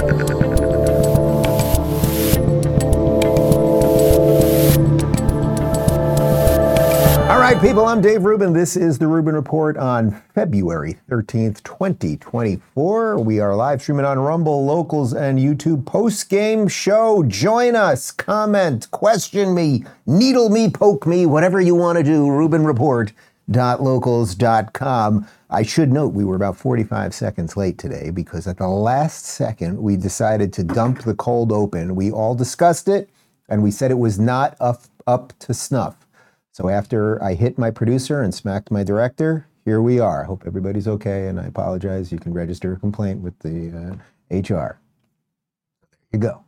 All right, people, I'm Dave Rubin. This is the Rubin Report on February 13th, 2024. We are live streaming on Rumble, Locals, and YouTube post game show. Join us, comment, question me, needle me, poke me, whatever you want to do. RubinReport.locals.com. I should note we were about 45 seconds late today because at the last second we decided to dump the cold open. We all discussed it and we said it was not up, up to snuff. So after I hit my producer and smacked my director, here we are. I hope everybody's okay, and I apologize. You can register a complaint with the uh, HR. There you go.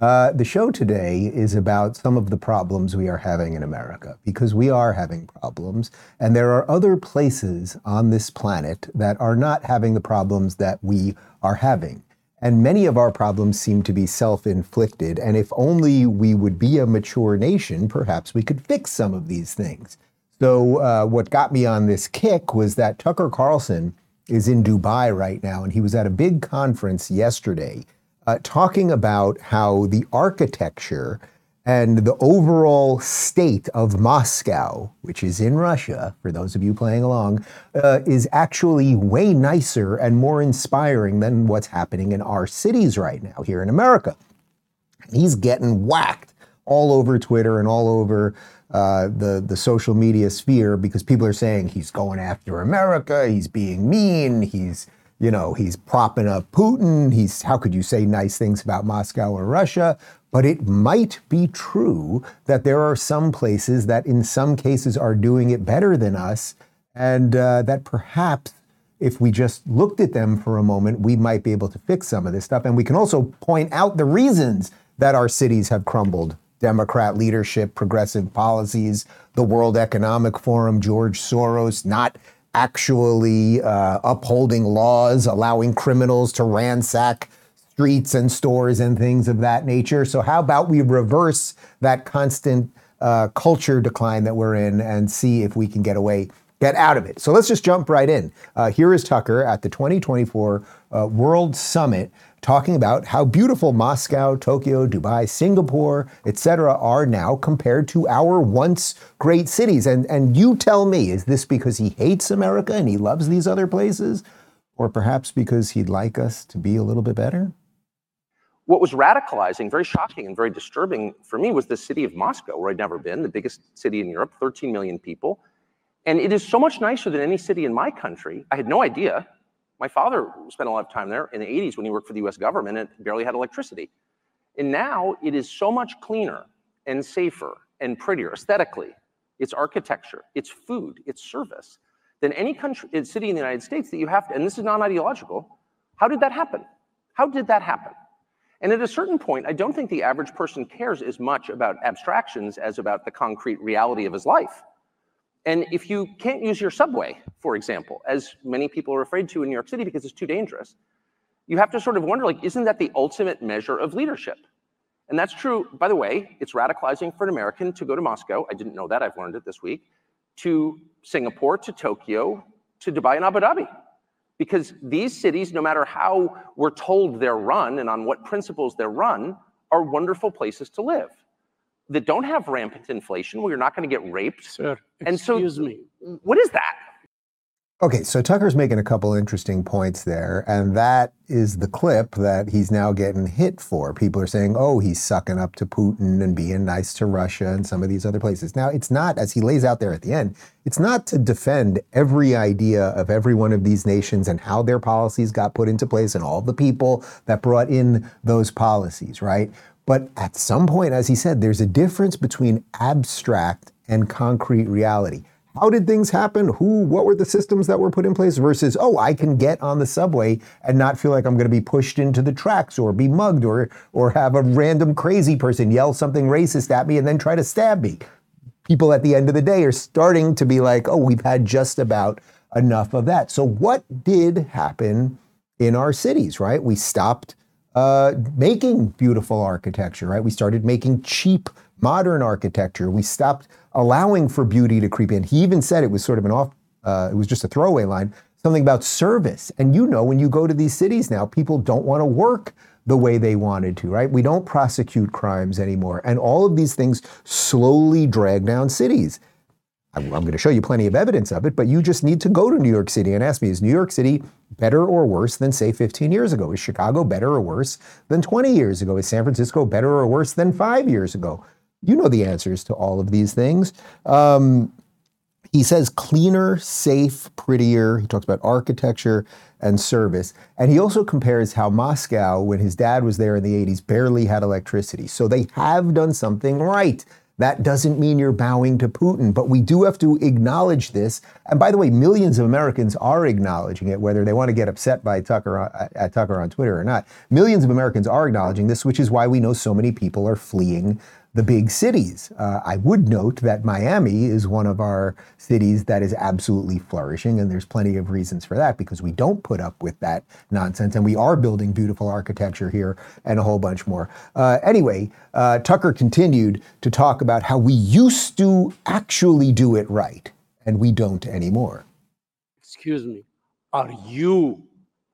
Uh, the show today is about some of the problems we are having in America because we are having problems, and there are other places on this planet that are not having the problems that we are having. And many of our problems seem to be self inflicted. And if only we would be a mature nation, perhaps we could fix some of these things. So, uh, what got me on this kick was that Tucker Carlson is in Dubai right now, and he was at a big conference yesterday uh, talking about how the architecture and the overall state of Moscow, which is in Russia, for those of you playing along, uh, is actually way nicer and more inspiring than what's happening in our cities right now here in America. He's getting whacked all over Twitter and all over uh, the the social media sphere because people are saying he's going after America, he's being mean, he's you know he's propping up Putin. He's how could you say nice things about Moscow or Russia? But it might be true that there are some places that, in some cases, are doing it better than us, and uh, that perhaps if we just looked at them for a moment, we might be able to fix some of this stuff. And we can also point out the reasons that our cities have crumbled Democrat leadership, progressive policies, the World Economic Forum, George Soros not actually uh, upholding laws, allowing criminals to ransack streets and stores and things of that nature. So, how about we reverse that constant uh, culture decline that we're in and see if we can get away, get out of it? So, let's just jump right in. Uh, here is Tucker at the 2024 uh, World Summit talking about how beautiful Moscow, Tokyo, Dubai, Singapore, etc. are now compared to our once great cities. And and you tell me, is this because he hates America and he loves these other places, or perhaps because he'd like us to be a little bit better? What was radicalizing, very shocking, and very disturbing for me was the city of Moscow, where I'd never been, the biggest city in Europe, 13 million people. And it is so much nicer than any city in my country. I had no idea. My father spent a lot of time there in the 80s when he worked for the US government and barely had electricity. And now it is so much cleaner and safer and prettier aesthetically. It's architecture, it's food, it's service than any country, city in the United States that you have to, and this is non ideological. How did that happen? How did that happen? And at a certain point, I don't think the average person cares as much about abstractions as about the concrete reality of his life. And if you can't use your subway, for example, as many people are afraid to in New York City because it's too dangerous, you have to sort of wonder, like, isn't that the ultimate measure of leadership? And that's true, by the way, it's radicalizing for an American to go to Moscow. I didn't know that, I've learned it this week, to Singapore, to Tokyo, to Dubai and Abu Dhabi because these cities, no matter how we're told they're run and on what principles they're run, are wonderful places to live that don't have rampant inflation where you're not going to get raped. Sir, excuse and so, me. What is that? Okay, so Tucker's making a couple interesting points there, and that is the clip that he's now getting hit for. People are saying, oh, he's sucking up to Putin and being nice to Russia and some of these other places. Now, it's not, as he lays out there at the end, it's not to defend every idea of every one of these nations and how their policies got put into place and all the people that brought in those policies, right? But at some point, as he said, there's a difference between abstract and concrete reality. how did things happen? Who, what were the systems that were put in place versus, oh, I can get on the subway and not feel like I'm going to be pushed into the tracks or be mugged or, or have a random crazy person yell something racist at me and then try to stab me. People at the end of the day are starting to be like, oh, we've had just about enough of that. So, what did happen in our cities, right? We stopped uh, making beautiful architecture, right? We started making cheap modern architecture. We stopped allowing for beauty to creep in. He even said it was sort of an off, uh, it was just a throwaway line, something about service. And you know, when you go to these cities now, people don't want to work the way they wanted to, right? We don't prosecute crimes anymore. And all of these things slowly drag down cities. I'm, I'm going to show you plenty of evidence of it, but you just need to go to New York City and ask me, is New York City better or worse than, say, 15 years ago? Is Chicago better or worse than 20 years ago? Is San Francisco better or worse than five years ago? You know the answers to all of these things. Um, he says cleaner, safe, prettier. He talks about architecture and service. And he also compares how Moscow, when his dad was there in the 80s, barely had electricity. So they have done something right. That doesn't mean you're bowing to Putin, but we do have to acknowledge this. And by the way, millions of Americans are acknowledging it, whether they want to get upset by Tucker at Tucker on Twitter or not. Millions of Americans are acknowledging this, which is why we know so many people are fleeing the big cities. Uh, I would note that Miami is one of our cities that is absolutely flourishing, and there's plenty of reasons for that because we don't put up with that nonsense, and we are building beautiful architecture here and a whole bunch more. Uh, anyway, uh, Tucker continued to talk about how we used to actually do it right, and we don't anymore. Excuse me, are you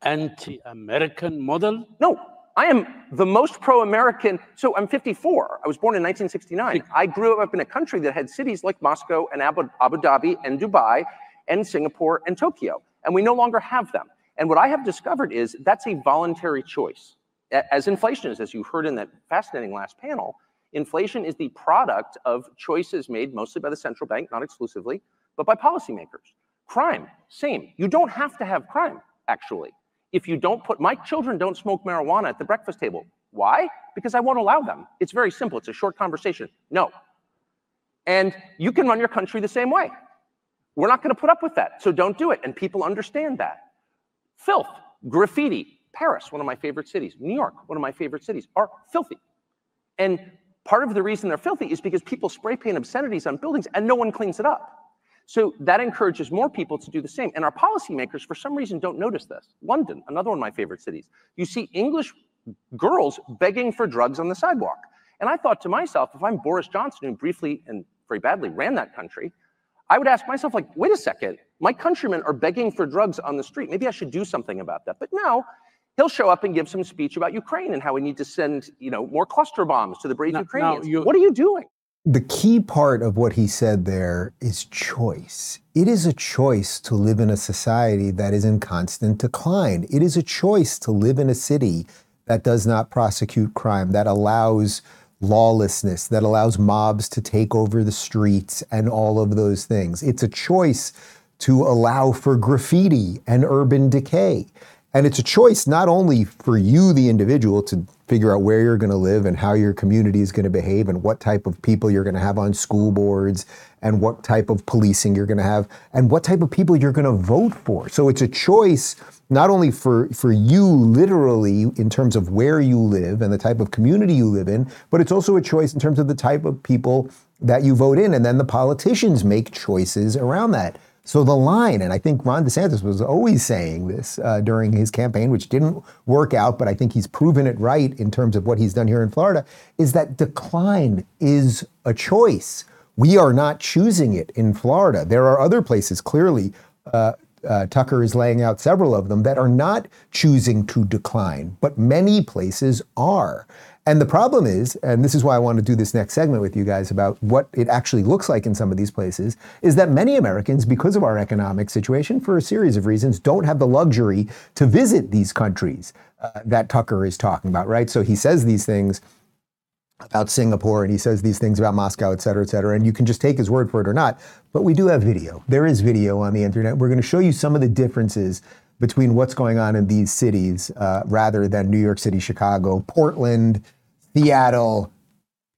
anti-American model? No, I am the most pro-American. So I'm 54. I was born in 1969. I grew up in a country that had cities like Moscow and Abu, Abu Dhabi and Dubai and Singapore and Tokyo, and we no longer have them. And what I have discovered is that's a voluntary choice. As inflation is, as you heard in that fascinating last panel, inflation is the product of choices made mostly by the central bank, not exclusively, but by policymakers. Crime, same. You don't have to have crime, actually if you don't put my children don't smoke marijuana at the breakfast table. Why? Because I won't allow them. It's very simple. It's a short conversation. No. And you can run your country the same way. We're not going to put up with that. So don't do it. And people understand that. Filth, graffiti, Paris, one of my favorite cities, New York, one of my favorite cities, are filthy. And part of the reason they're filthy is because people spray paint obscenities on buildings and no one cleans it up. So that encourages more people to do the same. And our policymakers, for some reason, don't notice this. London, another one of my favorite cities. You see English girls begging for drugs on the sidewalk. And I thought to myself, if I'm Boris Johnson, who briefly and very badly ran that country, I would ask myself, like, wait a second, my countrymen are begging for drugs on the street. Maybe I should do something about that. But now he'll show up and give some speech about Ukraine and how we need to send, you know, more cluster bombs to the brave now, Ukrainians. Now what are you doing? The key part of what he said there is choice. It is a choice to live in a society that is in constant decline. It is a choice to live in a city that does not prosecute crime, that allows lawlessness, that allows mobs to take over the streets and all of those things. It's a choice to allow for graffiti and urban decay. And it's a choice not only for you, the individual, to figure out where you're going to live and how your community is going to behave and what type of people you're going to have on school boards and what type of policing you're going to have and what type of people you're going to vote for. So it's a choice not only for, for you literally in terms of where you live and the type of community you live in, but it's also a choice in terms of the type of people that you vote in. And then the politicians make choices around that. So the line, and I think Ron DeSantis was always saying this uh, during his campaign, which didn't work out, but I think he's proven it right in terms of what he's done here in Florida, is that decline is a choice. We are not choosing it in Florida. There are other places, clearly, uh, uh, Tucker is laying out several of them that are not choosing to decline, but many places are. And the problem is, and this is why I want to do this next segment with you guys about what it actually looks like in some of these places, is that many Americans, because of our economic situation, for a series of reasons, don't have the luxury to visit these countries uh, that Tucker is talking about, right? So he says these things about Singapore and he says these things about Moscow, et cetera, et cetera. And you can just take his word for it or not. But we do have video. There is video on the internet. We're going to show you some of the differences between what's going on in these cities uh, rather than New York City, Chicago, Portland, Seattle,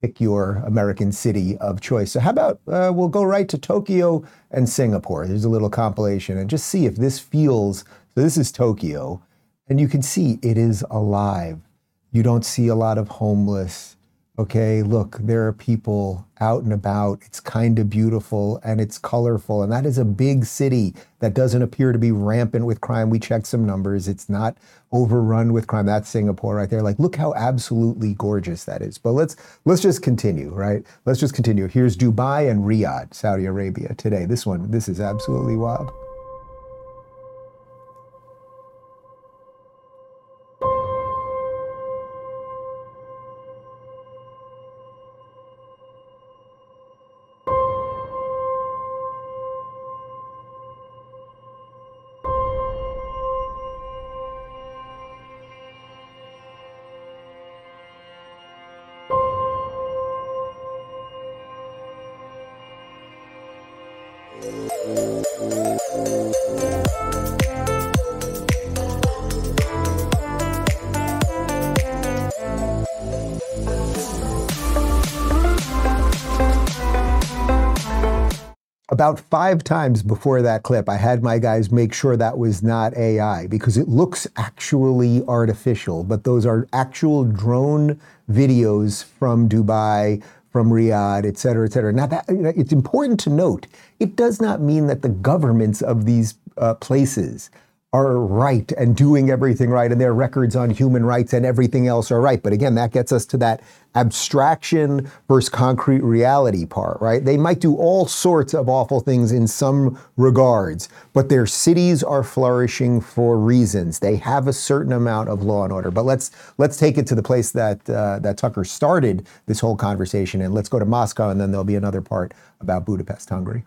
pick your American city of choice. So, how about uh, we'll go right to Tokyo and Singapore? There's a little compilation and just see if this feels. So, this is Tokyo, and you can see it is alive. You don't see a lot of homeless. Okay, look, there are people out and about. It's kind of beautiful and it's colorful. And that is a big city that doesn't appear to be rampant with crime. We checked some numbers. It's not overrun with crime. That's Singapore right there. Like, look how absolutely gorgeous that is. But let's let's just continue, right? Let's just continue. Here's Dubai and Riyadh, Saudi Arabia today. This one, this is absolutely wild. About five times before that clip, I had my guys make sure that was not AI because it looks actually artificial, but those are actual drone videos from Dubai, from Riyadh, et cetera, et cetera. Now, that, it's important to note, it does not mean that the governments of these uh, places are right and doing everything right and their records on human rights and everything else are right. But again, that gets us to that abstraction versus concrete reality part, right? They might do all sorts of awful things in some regards, but their cities are flourishing for reasons. They have a certain amount of law and order. But let's let's take it to the place that uh, that Tucker started this whole conversation, and let's go to Moscow, and then there'll be another part about Budapest, Hungary.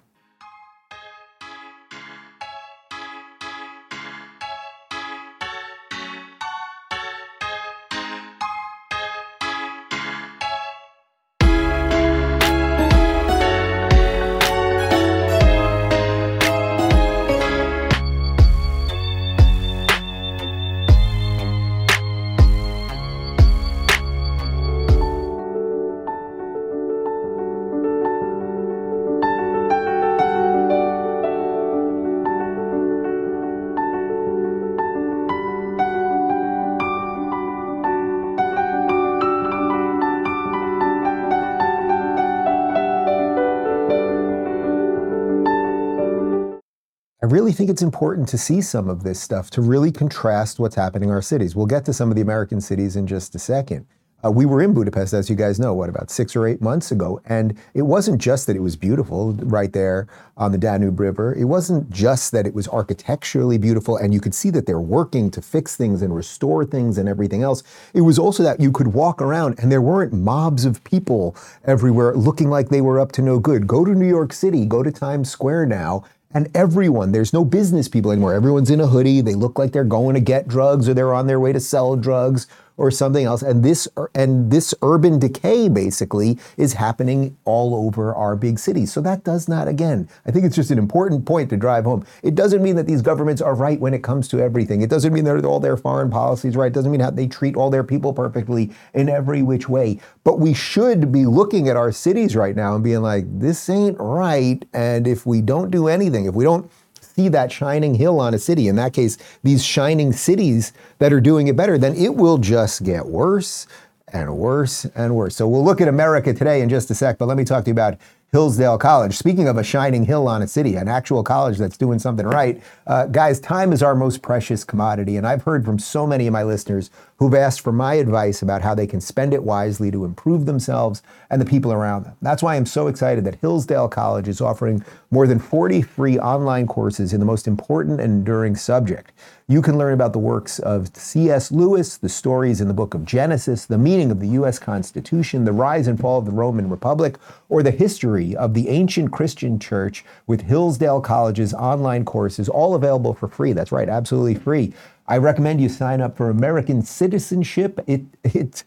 Really think it's important to see some of this stuff to really contrast what's happening in our cities. We'll get to some of the American cities in just a second. Uh, we were in Budapest, as you guys know, what, about six or eight months ago. And it wasn't just that it was beautiful right there on the Danube River. It wasn't just that it was architecturally beautiful and you could see that they're working to fix things and restore things and everything else. It was also that you could walk around and there weren't mobs of people everywhere looking like they were up to no good. Go to New York City, go to Times Square now, and everyone, there's no business people anymore. Everyone's in a hoodie. They look like they're going to get drugs or they're on their way to sell drugs or something else. And this and this urban decay basically is happening all over our big cities. So that does not again, I think it's just an important point to drive home. It doesn't mean that these governments are right when it comes to everything. It doesn't mean that all their foreign policies right. It doesn't mean how they treat all their people perfectly in every which way. But we should be looking at our cities right now and being like, this ain't right. And if we don't do anything, if we don't see that shining hill on a city, in that case, these shining cities that are doing it better, then it will just get worse and worse and worse. So we'll look at America today in just a sec, but let me talk to you about Hillsdale College. Speaking of a shining hill on a city, an actual college that's doing something right, uh, guys, time is our most precious commodity. And I've heard from so many of my listeners who've asked for my advice about how they can spend it wisely to improve themselves and the people around them. That's why I'm so excited that Hillsdale College is offering more than 40 free online courses in the most important and enduring subject. You can learn about the works of C.S. Lewis, the stories in the book of Genesis, the meaning of the U.S. Constitution, the rise and fall of the Roman Republic, or the history of the ancient Christian church with Hillsdale College's online courses, all available for free. That's right, absolutely free. I recommend you sign up for American citizenship. It, it,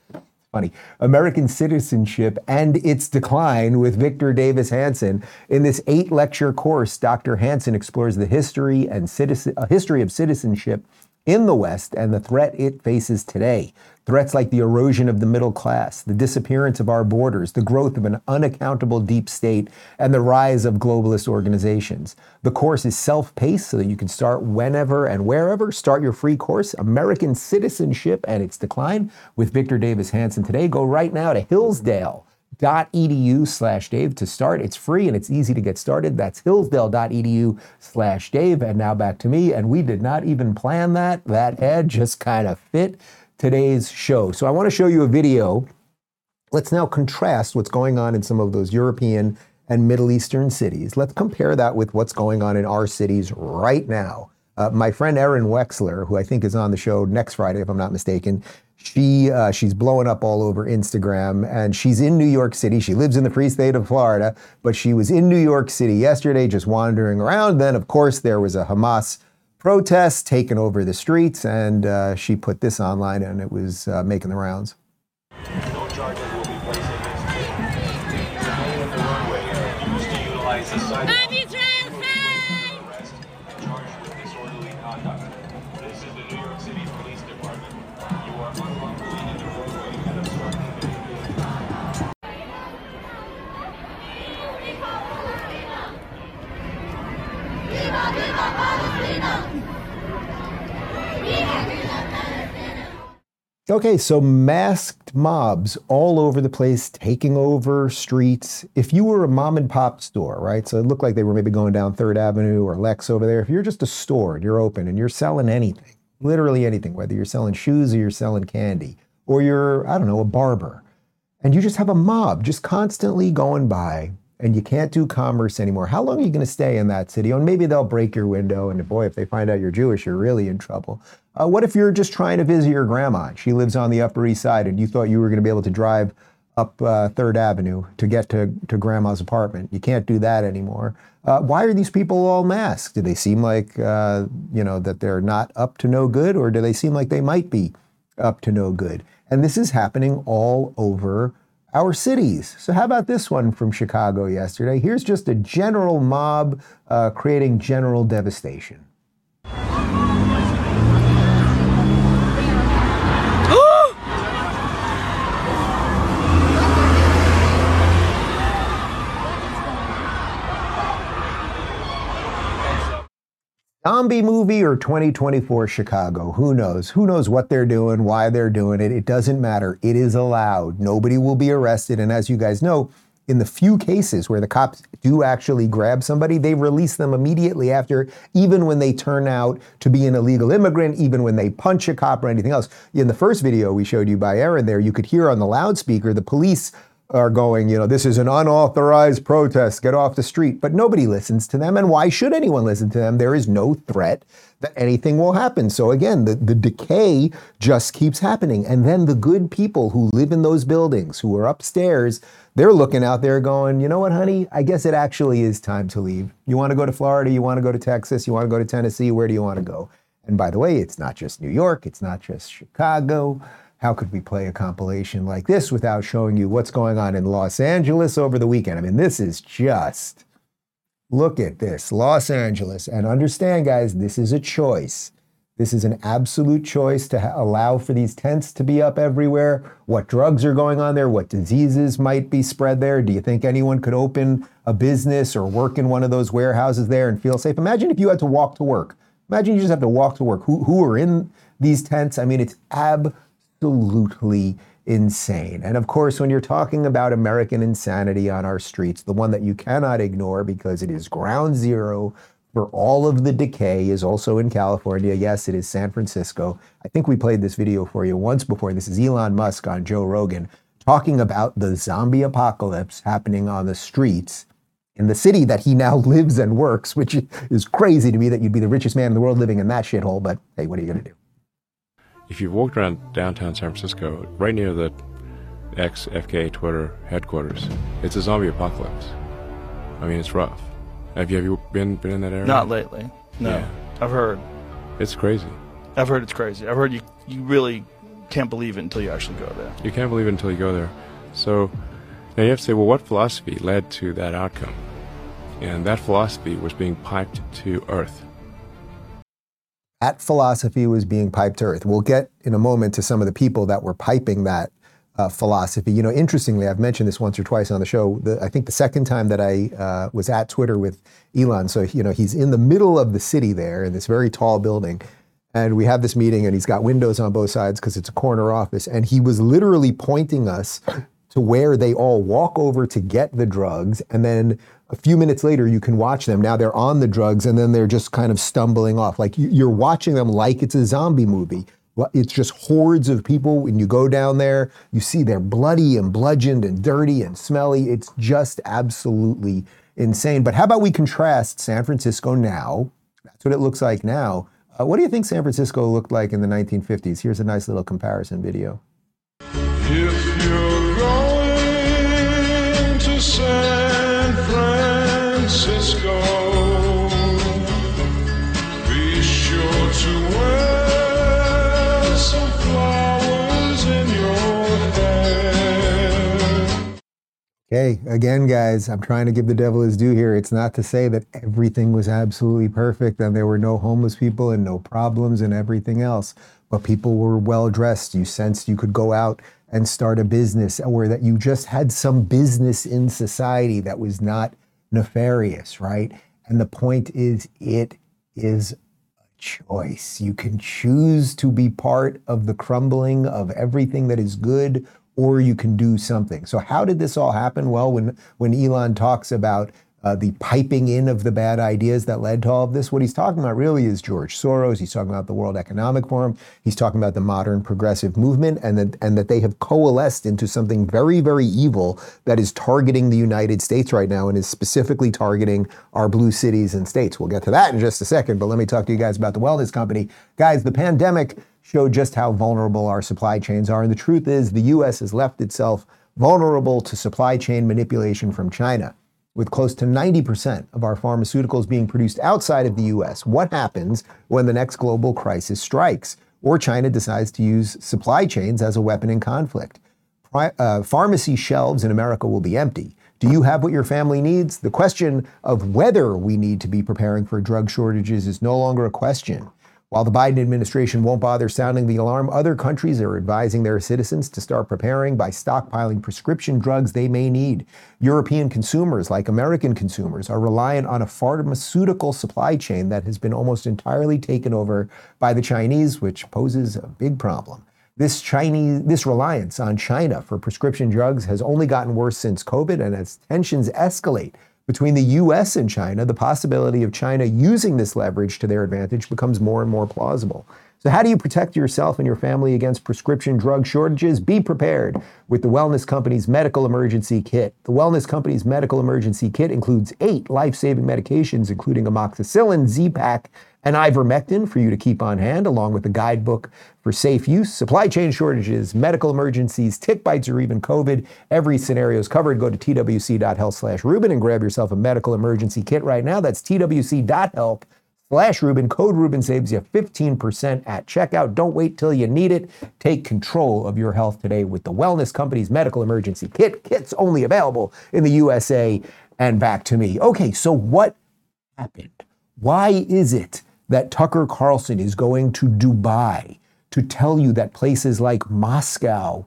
funny. American Citizenship and Its Decline with Victor Davis Hanson. In this eight lecture course, Dr. Hanson explores the history and citizen, uh, history of citizenship in the West and the threat it faces today. Threats like the erosion of the middle class, the disappearance of our borders, the growth of an unaccountable deep state, and the rise of globalist organizations. The course is self paced so that you can start whenever and wherever. Start your free course, American Citizenship and Its Decline, with Victor Davis Hanson today. Go right now to Hillsdale hillsdale.edu slash Dave to start. It's free and it's easy to get started. That's hillsdale.edu slash Dave. And now back to me. And we did not even plan that. That ad just kind of fit today's show. So I want to show you a video. Let's now contrast what's going on in some of those European and Middle Eastern cities. Let's compare that with what's going on in our cities right now. Uh, my friend Erin Wexler, who I think is on the show next Friday, if I'm not mistaken, she uh, she's blowing up all over Instagram, and she's in New York City. She lives in the free state of Florida, but she was in New York City yesterday, just wandering around. Then, of course, there was a Hamas protest taking over the streets, and uh, she put this online, and it was uh, making the rounds. Okay, so masked mobs all over the place, taking over streets. If you were a mom and pop store, right? So it looked like they were maybe going down Third Avenue or Lex over there. If you're just a store and you're open and you're selling anything, literally anything, whether you're selling shoes or you're selling candy, or you're, I don't know, a barber, and you just have a mob just constantly going by and you can't do commerce anymore, how long are you going to stay in that city? And maybe they'll break your window. And boy, if they find out you're Jewish, you're really in trouble. Uh, what if you're just trying to visit your grandma? She lives on the Upper East Side, and you thought you were going to be able to drive up uh, Third Avenue to get to, to grandma's apartment. You can't do that anymore. Uh, why are these people all masked? Do they seem like, uh, you know, that they're not up to no good, or do they seem like they might be up to no good? And this is happening all over our cities. So, how about this one from Chicago yesterday? Here's just a general mob uh, creating general devastation. Zombie movie or 2024 Chicago, who knows? Who knows what they're doing, why they're doing it? It doesn't matter. It is allowed. Nobody will be arrested. And as you guys know, in the few cases where the cops do actually grab somebody, they release them immediately after, even when they turn out to be an illegal immigrant, even when they punch a cop or anything else. In the first video we showed you by Aaron there, you could hear on the loudspeaker the police are going, you know, this is an unauthorized protest, get off the street. But nobody listens to them. And why should anyone listen to them? There is no threat that anything will happen. So again, the, the decay just keeps happening. And then the good people who live in those buildings, who are upstairs, they're looking out there going, you know what, honey? I guess it actually is time to leave. You want to go to Florida? You want to go to Texas? You want to go to Tennessee? Where do you want to go? And by the way, it's not just New York, it's not just Chicago. How could we play a compilation like this without showing you what's going on in Los Angeles over the weekend? I mean, this is just look at this Los Angeles. And understand, guys, this is a choice. This is an absolute choice to ha- allow for these tents to be up everywhere. What drugs are going on there? What diseases might be spread there? Do you think anyone could open a business or work in one of those warehouses there and feel safe? Imagine if you had to walk to work. Imagine you just have to walk to work. Who, who are in these tents? I mean, it's ab absolutely insane. And of course, when you're talking about American insanity on our streets, the one that you cannot ignore because it is ground zero for all of the decay is also in California. Yes, it is San Francisco. I think we played this video for you once before. This is Elon Musk on Joe Rogan talking about the zombie apocalypse happening on the streets in the city that he now lives and works, which is crazy to me that you'd be the richest man in the world living in that shithole. But hey, what are you going to do? If you've walked around downtown San Francisco, right near the ex FKA Twitter headquarters, it's a zombie apocalypse. I mean, it's rough. Have you, have you been been in that area? Not lately. No, yeah. I've heard. It's crazy. I've heard it's crazy. I've heard you you really can't believe it until you actually go there. You can't believe it until you go there. So now you have to say, well, what philosophy led to that outcome? And that philosophy was being piped to Earth that philosophy was being piped to earth. We'll get in a moment to some of the people that were piping that uh, philosophy. You know, interestingly, I've mentioned this once or twice on the show. The, I think the second time that I uh, was at Twitter with Elon, so you know, he's in the middle of the city there in this very tall building, and we have this meeting, and he's got windows on both sides because it's a corner office, and he was literally pointing us to where they all walk over to get the drugs, and then a few minutes later you can watch them. Now they're on the drugs, and then they're just kind of stumbling off. Like you're watching them like it's a zombie movie it's just hordes of people. When you go down there, you see they're bloody and bludgeoned and dirty and smelly. It's just absolutely insane. But how about we contrast San Francisco now? That's what it looks like now. Uh, what do you think San Francisco looked like in the 1950s? Here's a nice little comparison video. Okay, again, guys, I'm trying to give the devil his due here. It's not to say that everything was absolutely perfect and there were no homeless people and no problems and everything else, but people were well dressed. You sensed you could go out and start a business or that you just had some business in society that was not nefarious, right? And the point is, it is a choice. You can choose to be part of the crumbling of everything that is good or you can do something. So how did this all happen? Well, when when Elon talks about uh, the piping in of the bad ideas that led to all of this. What he's talking about really is George Soros. He's talking about the World Economic Forum. He's talking about the modern progressive movement, and that and that they have coalesced into something very, very evil that is targeting the United States right now, and is specifically targeting our blue cities and states. We'll get to that in just a second. But let me talk to you guys about the wellness company, guys. The pandemic showed just how vulnerable our supply chains are. And the truth is, the US has left itself vulnerable to supply chain manipulation from China. With close to 90% of our pharmaceuticals being produced outside of the US, what happens when the next global crisis strikes or China decides to use supply chains as a weapon in conflict? Uh, pharmacy shelves in America will be empty. Do you have what your family needs? The question of whether we need to be preparing for drug shortages is no longer a question. While the Biden administration won't bother sounding the alarm, other countries are advising their citizens to start preparing by stockpiling prescription drugs they may need. European consumers, like American consumers, are reliant on a pharmaceutical supply chain that has been almost entirely taken over by the Chinese, which poses a big problem. This Chinese this reliance on China for prescription drugs has only gotten worse since COVID and as tensions escalate between the US and China, the possibility of China using this leverage to their advantage becomes more and more plausible. So, how do you protect yourself and your family against prescription drug shortages? Be prepared with the Wellness Company's Medical Emergency Kit. The Wellness Company's Medical Emergency Kit includes eight life saving medications, including amoxicillin, Z Pack, and ivermectin for you to keep on hand, along with a guidebook for safe use, supply chain shortages, medical emergencies, tick bites, or even COVID. Every scenario is covered. Go to twc.health slash Rubin and grab yourself a medical emergency kit right now. That's twc.health slash Rubin. Code Rubin saves you 15% at checkout. Don't wait till you need it. Take control of your health today with the Wellness Company's medical emergency kit. Kits only available in the USA and back to me. Okay, so what happened? Why is it that Tucker Carlson is going to Dubai to tell you that places like Moscow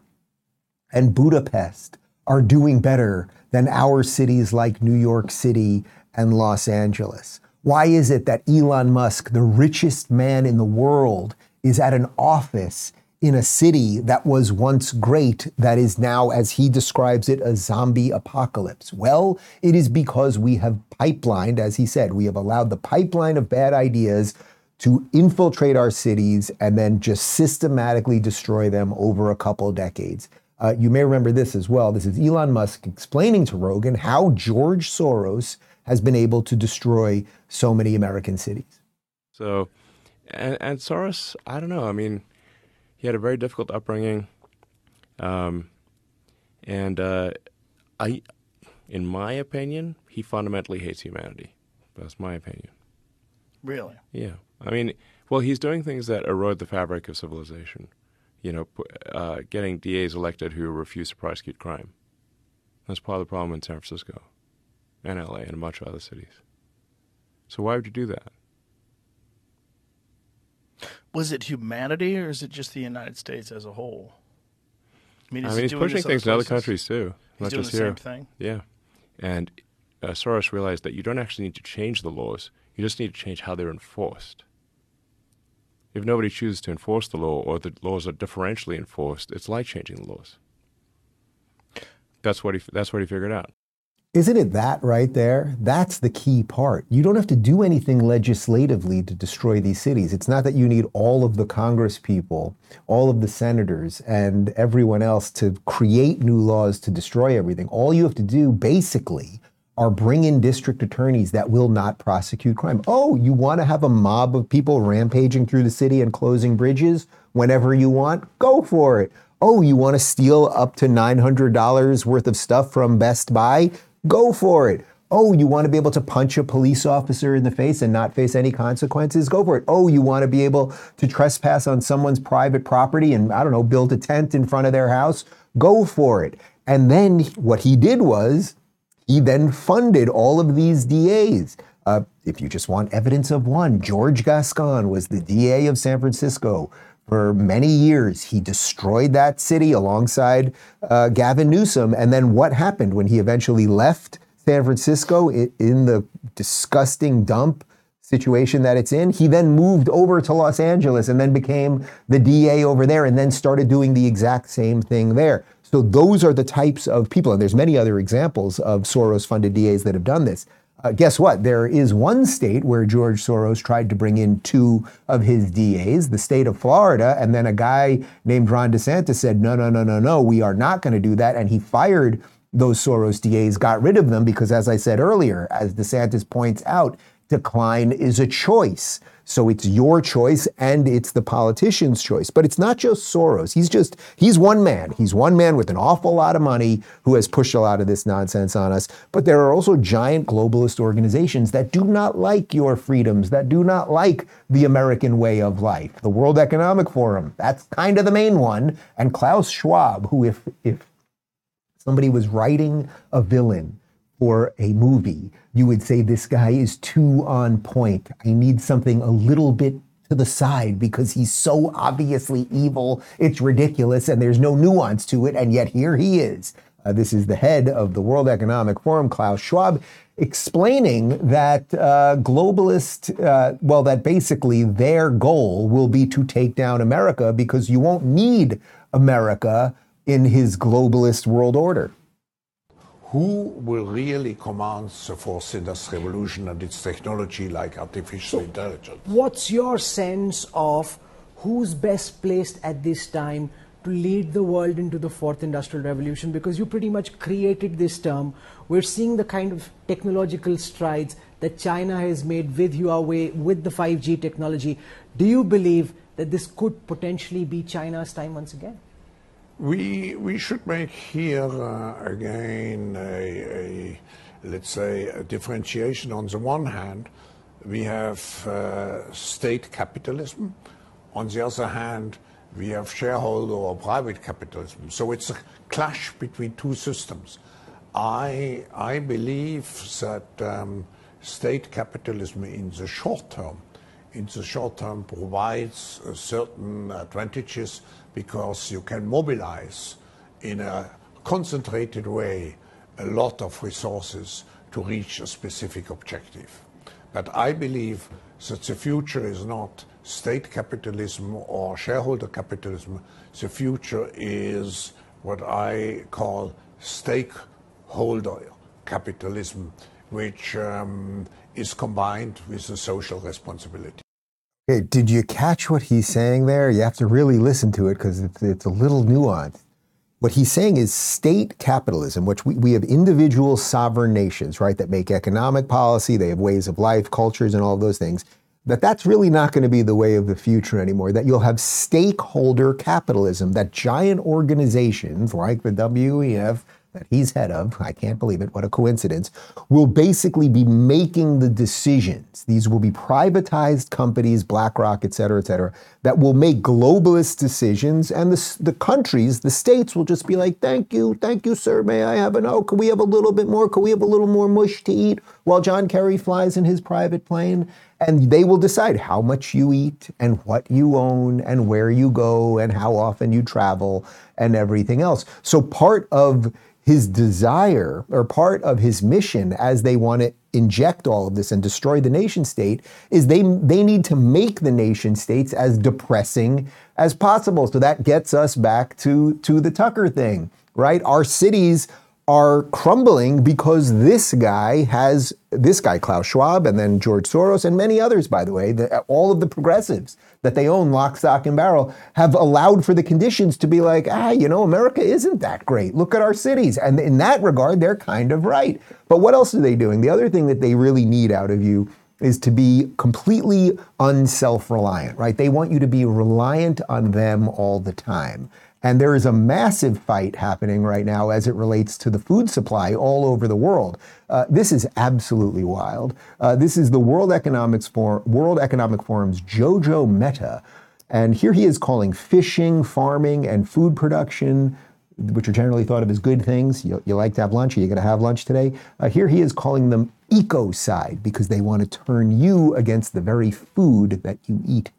and Budapest are doing better than our cities like New York City and Los Angeles? Why is it that Elon Musk, the richest man in the world, is at an office in a city that was once great, that is now, as he describes it, a zombie apocalypse? Well, it is because we have pipelined, as he said, we have allowed the pipeline of bad ideas to infiltrate our cities and then just systematically destroy them over a couple decades. Uh, you may remember this as well. This is Elon Musk explaining to Rogan how George Soros has been able to destroy so many American cities. So, and, and Soros, I don't know. I mean, he had a very difficult upbringing, um, and uh, I, in my opinion, he fundamentally hates humanity. That's my opinion. Really? Yeah. I mean, well, he's doing things that erode the fabric of civilization. You know, uh, getting DAs elected who refuse to prosecute crime. That's part of the problem in San Francisco, and LA, and a bunch of other cities. So why would you do that? was it humanity or is it just the United States as a whole? I mean, is he he's doing pushing things in other countries too, He's not doing just the here. same thing. Yeah, and uh, Soros realized that you don't actually need to change the laws; you just need to change how they're enforced. If nobody chooses to enforce the law, or the laws are differentially enforced, it's like changing the laws. That's what he. That's what he figured out. Isn't it that right there? That's the key part. You don't have to do anything legislatively to destroy these cities. It's not that you need all of the Congress people, all of the senators, and everyone else to create new laws to destroy everything. All you have to do, basically, are bring in district attorneys that will not prosecute crime. Oh, you want to have a mob of people rampaging through the city and closing bridges whenever you want? Go for it. Oh, you want to steal up to $900 worth of stuff from Best Buy? Go for it. Oh, you want to be able to punch a police officer in the face and not face any consequences? Go for it. Oh, you want to be able to trespass on someone's private property and, I don't know, build a tent in front of their house? Go for it. And then what he did was he then funded all of these DAs. Uh, if you just want evidence of one, George Gascon was the DA of San Francisco. For many years, he destroyed that city alongside uh, Gavin Newsom. And then what happened when he eventually left San Francisco in the disgusting dump situation that it's in? He then moved over to Los Angeles and then became the DA over there and then started doing the exact same thing there. So those are the types of people, and there's many other examples of Soros-funded DAs that have done this. Uh, guess what? There is one state where George Soros tried to bring in two of his DAs, the state of Florida, and then a guy named Ron DeSantis said, no, no, no, no, no, we are not going to do that. And he fired those Soros DAs, got rid of them because, as I said earlier, as DeSantis points out, decline is a choice. So it's your choice and it's the politician's choice. But it's not just Soros. He's just, he's one man. He's one man with an awful lot of money who has pushed a lot of this nonsense on us. But there are also giant globalist organizations that do not like your freedoms, that do not like the American way of life. The World Economic Forum, that's kind of the main one. And Klaus Schwab, who, if, if somebody was writing a villain for a movie, you would say this guy is too on point. I need something a little bit to the side because he's so obviously evil. It's ridiculous and there's no nuance to it. And yet here he is. Uh, this is the head of the World Economic Forum, Klaus Schwab, explaining that uh, globalist, uh, well, that basically their goal will be to take down America because you won't need America in his globalist world order. Who will really command the fourth industrial revolution and its technology like artificial intelligence? What's your sense of who's best placed at this time to lead the world into the fourth industrial revolution? Because you pretty much created this term. We're seeing the kind of technological strides that China has made with Huawei, with the 5G technology. Do you believe that this could potentially be China's time once again? We, we should make here uh, again a, a, let's say, a differentiation. On the one hand, we have uh, state capitalism. On the other hand, we have shareholder or private capitalism. So it's a clash between two systems. I, I believe that um, state capitalism in the short term in the short term provides uh, certain advantages because you can mobilize in a concentrated way a lot of resources to reach a specific objective. But I believe that the future is not state capitalism or shareholder capitalism. The future is what I call stakeholder capitalism, which um, is combined with a social responsibility. Okay, did you catch what he's saying there? You have to really listen to it because it's, it's a little nuanced. What he's saying is state capitalism, which we, we have individual sovereign nations, right, that make economic policy, they have ways of life, cultures, and all those things, that that's really not going to be the way of the future anymore, that you'll have stakeholder capitalism, that giant organizations like the WEF, that he's head of, I can't believe it, what a coincidence, will basically be making the decisions. These will be privatized companies, BlackRock, et cetera, et cetera, that will make globalist decisions. And the, the countries, the states will just be like, thank you, thank you, sir. May I have an, oh, can we have a little bit more? Can we have a little more mush to eat while John Kerry flies in his private plane? and they will decide how much you eat and what you own and where you go and how often you travel and everything else. So part of his desire or part of his mission as they want to inject all of this and destroy the nation state is they they need to make the nation states as depressing as possible. So that gets us back to to the Tucker thing, right? Our cities are crumbling because this guy has this guy Klaus Schwab and then George Soros and many others by the way the, all of the progressives that they own lock stock and barrel have allowed for the conditions to be like ah you know America isn't that great. Look at our cities. And in that regard they're kind of right. But what else are they doing? The other thing that they really need out of you is to be completely unself-reliant right? They want you to be reliant on them all the time and there is a massive fight happening right now as it relates to the food supply all over the world. Uh, this is absolutely wild. Uh, this is the World Economics For- World Economic Forum's JoJo Mehta. and here he is calling fishing, farming, and food production, which are generally thought of as good things. You, you like to have lunch, are you going to have lunch today? Uh, here he is calling them ecocide because they want to turn you against the very food that you eat.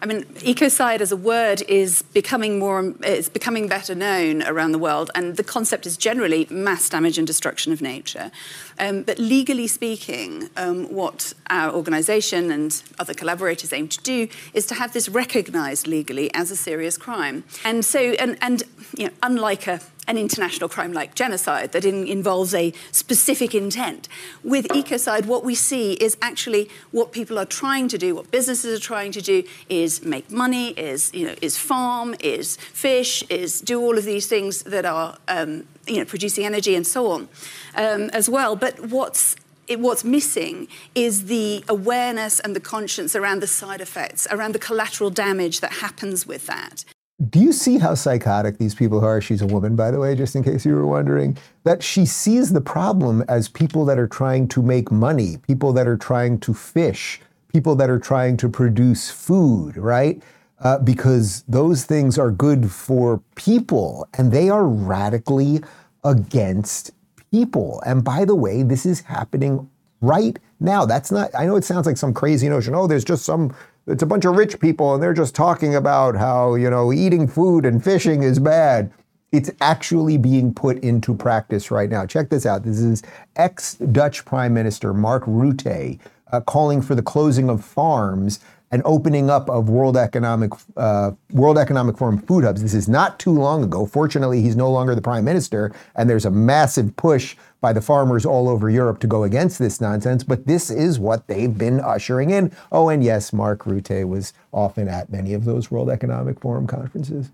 I mean, ecocide as a word is becoming more, it's becoming better known around the world, and the concept is generally mass damage and destruction of nature. Um, but legally speaking, um, what our organisation and other collaborators aim to do is to have this recognised legally as a serious crime. And so, and, and you know, unlike a an international crime like genocide that in, involves a specific intent. With ecocide, what we see is actually what people are trying to do, what businesses are trying to do, is make money, is you know, is farm, is fish, is do all of these things that are um, you know producing energy and so on um, as well. But what's it, what's missing is the awareness and the conscience around the side effects, around the collateral damage that happens with that. Do you see how psychotic these people are? She's a woman, by the way, just in case you were wondering. That she sees the problem as people that are trying to make money, people that are trying to fish, people that are trying to produce food, right? Uh, because those things are good for people and they are radically against people. And by the way, this is happening right now. That's not, I know it sounds like some crazy notion. Oh, there's just some it's a bunch of rich people and they're just talking about how, you know, eating food and fishing is bad. It's actually being put into practice right now. Check this out. This is ex Dutch Prime Minister Mark Rutte uh, calling for the closing of farms and opening up of World Economic uh, World Economic Forum food hubs. This is not too long ago. Fortunately, he's no longer the prime minister, and there's a massive push by the farmers all over Europe to go against this nonsense. But this is what they've been ushering in. Oh, and yes, Mark Rutte was often at many of those World Economic Forum conferences.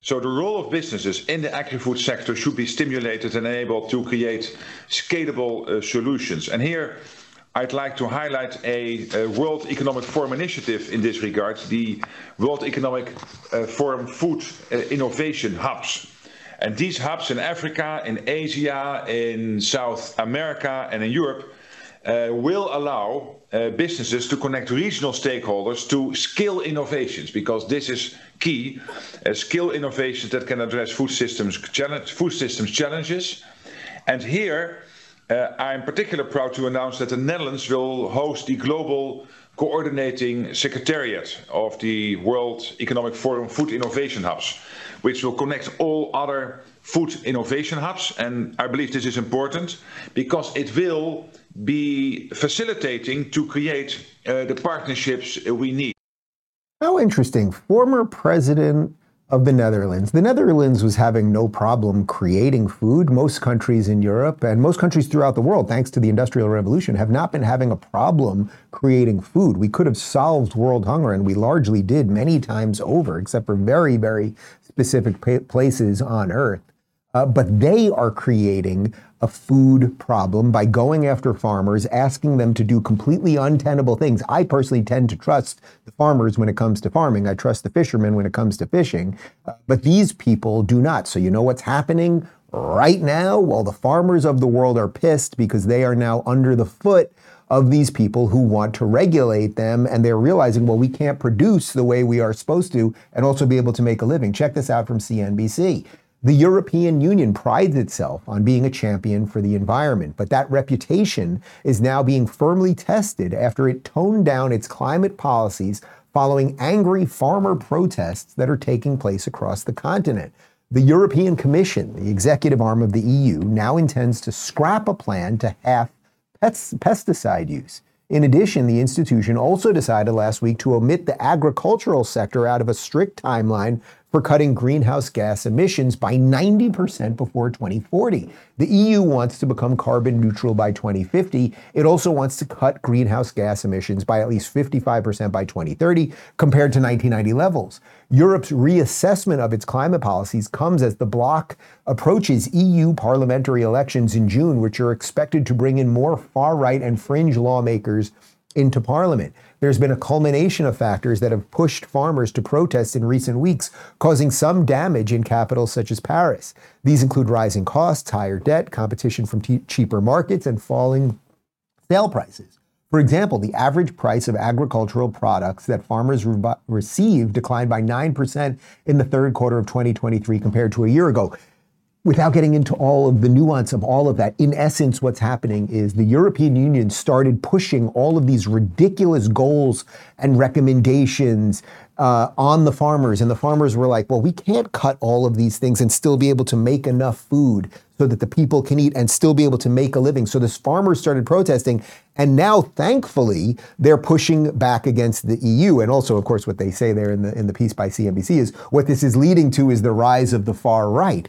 So the role of businesses in the agri-food sector should be stimulated and enabled to create scalable uh, solutions. And here I'd like to highlight a, a, World Economic Forum initiative in this regard, the World Economic uh, Forum Food uh, Innovation Hubs. And these hubs in Africa, in Asia, in South America, and in Europe uh, will allow uh, businesses to connect regional stakeholders to skill innovations, because this is key. Uh, skill innovations that can address food systems, food systems challenges. And here, I'm particularly proud to announce that the Netherlands will host the global coordinating secretariat of the World Economic Forum Food Innovation Hubs, which will connect all other food innovation hubs. And I believe this is important because it will be facilitating to create uh, the partnerships we need. How interesting. Former President of the Netherlands. The Netherlands was having no problem creating food. Most countries in Europe and most countries throughout the world, thanks to the Industrial Revolution, have not been having a problem creating food. We could have solved world hunger, and we largely did many times over, except for very, very specific places on Earth. Uh, but they are creating a food problem by going after farmers, asking them to do completely untenable things. I personally tend to trust the farmers when it comes to farming. I trust the fishermen when it comes to fishing. Uh, but these people do not. So, you know what's happening right now? Well, the farmers of the world are pissed because they are now under the foot of these people who want to regulate them. And they're realizing, well, we can't produce the way we are supposed to and also be able to make a living. Check this out from CNBC. The European Union prides itself on being a champion for the environment, but that reputation is now being firmly tested after it toned down its climate policies following angry farmer protests that are taking place across the continent. The European Commission, the executive arm of the EU, now intends to scrap a plan to halve pesticide use. In addition, the institution also decided last week to omit the agricultural sector out of a strict timeline for cutting greenhouse gas emissions by 90% before 2040. The EU wants to become carbon neutral by 2050. It also wants to cut greenhouse gas emissions by at least 55% by 2030 compared to 1990 levels. Europe's reassessment of its climate policies comes as the bloc approaches EU parliamentary elections in June, which are expected to bring in more far right and fringe lawmakers into parliament. There's been a culmination of factors that have pushed farmers to protest in recent weeks, causing some damage in capitals such as Paris. These include rising costs, higher debt, competition from cheaper markets, and falling sale prices. For example, the average price of agricultural products that farmers re- receive declined by 9% in the third quarter of 2023 compared to a year ago without getting into all of the nuance of all of that, in essence, what's happening is the European Union started pushing all of these ridiculous goals and recommendations uh, on the farmers. And the farmers were like, well, we can't cut all of these things and still be able to make enough food so that the people can eat and still be able to make a living. So this farmers started protesting. And now, thankfully, they're pushing back against the EU. And also, of course, what they say there in the, in the piece by CNBC is what this is leading to is the rise of the far right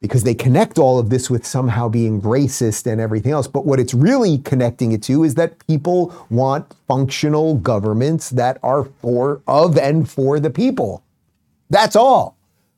because they connect all of this with somehow being racist and everything else. But what it's really connecting it to is that people want functional governments that are for, of, and for the people. That's all.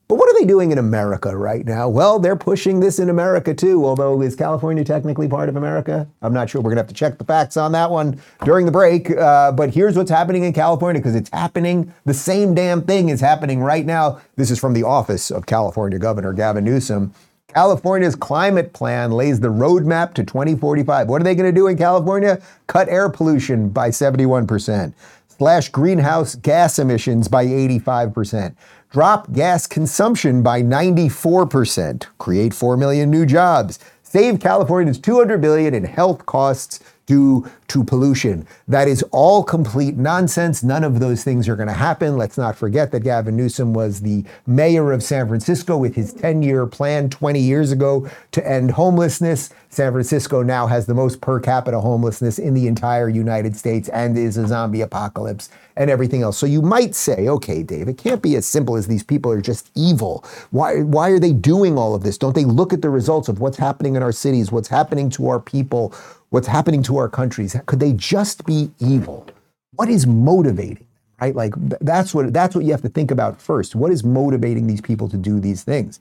But what are they doing in America right now? Well, they're pushing this in America too, although is California technically part of America? I'm not sure. We're going to have to check the facts on that one during the break. Uh, but here's what's happening in California because it's happening. The same damn thing is happening right now. This is from the office of California Governor Gavin Newsom. California's climate plan lays the roadmap to 2045. What are they going to do in California? Cut air pollution by 71%, slash greenhouse gas emissions by 85% drop gas consumption by 94%, create 4 million new jobs, save Californians 200 billion in health costs due to pollution. That is all complete nonsense. None of those things are going to happen. Let's not forget that Gavin Newsom was the mayor of San Francisco with his 10 year plan 20 years ago to end homelessness. San Francisco now has the most per capita homelessness in the entire United States and is a zombie apocalypse and everything else. So you might say, okay, Dave, it can't be as simple as these people are just evil. Why, why are they doing all of this? Don't they look at the results of what's happening in our cities, what's happening to our people? What's happening to our countries, could they just be evil? What is motivating? Right? Like that's what that's what you have to think about first. What is motivating these people to do these things?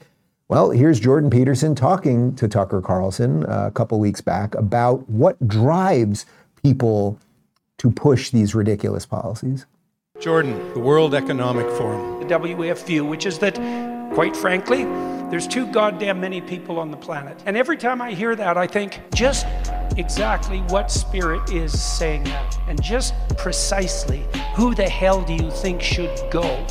Well, here's Jordan Peterson talking to Tucker Carlson uh, a couple weeks back about what drives people to push these ridiculous policies. Jordan, the World Economic Forum. The WEF view, which is that, quite frankly, there's too goddamn many people on the planet. And every time I hear that, I think just exactly what spirit is saying. That, and just precisely who the hell do you think should go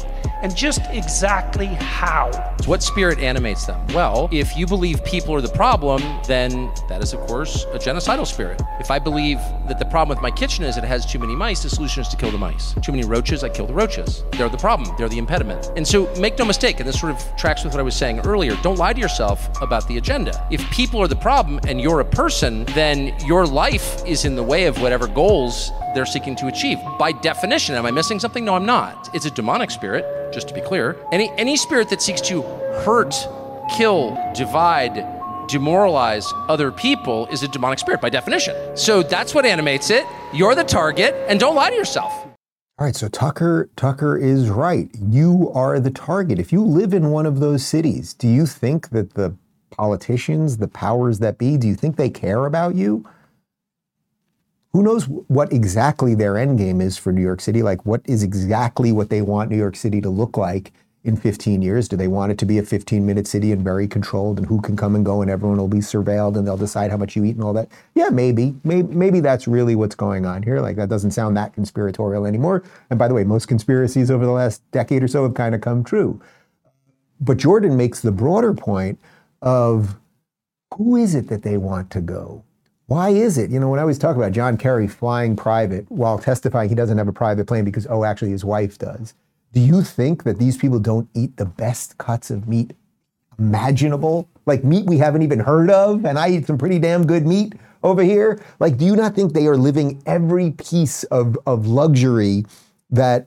and just exactly how. What spirit animates them? Well, if you believe people are the problem, then that is, of course, a genocidal spirit. If I believe that the problem with my kitchen is it has too many mice, the solution is to kill the mice. Too many roaches, I kill the roaches. They're the problem, they're the impediment. And so make no mistake, and this sort of tracks with what I was saying earlier don't lie to yourself about the agenda. If people are the problem and you're a person, then your life is in the way of whatever goals they're seeking to achieve. By definition, am I missing something? No, I'm not. It's a demonic spirit, just to be clear. Any any spirit that seeks to hurt, kill, divide, demoralize other people is a demonic spirit by definition. So that's what animates it. You're the target, and don't lie to yourself. All right, so Tucker Tucker is right. You are the target. If you live in one of those cities, do you think that the politicians, the powers that be, do you think they care about you? Who knows what exactly their end game is for New York City? Like, what is exactly what they want New York City to look like in 15 years? Do they want it to be a 15 minute city and very controlled and who can come and go and everyone will be surveilled and they'll decide how much you eat and all that? Yeah, maybe. Maybe, maybe that's really what's going on here. Like, that doesn't sound that conspiratorial anymore. And by the way, most conspiracies over the last decade or so have kind of come true. but Jordan makes the broader point of who is it that they want to go? Why is it? You know, when I always talk about John Kerry flying private while testifying he doesn't have a private plane because, oh, actually his wife does. Do you think that these people don't eat the best cuts of meat imaginable? Like meat we haven't even heard of, and I eat some pretty damn good meat over here. Like, do you not think they are living every piece of, of luxury that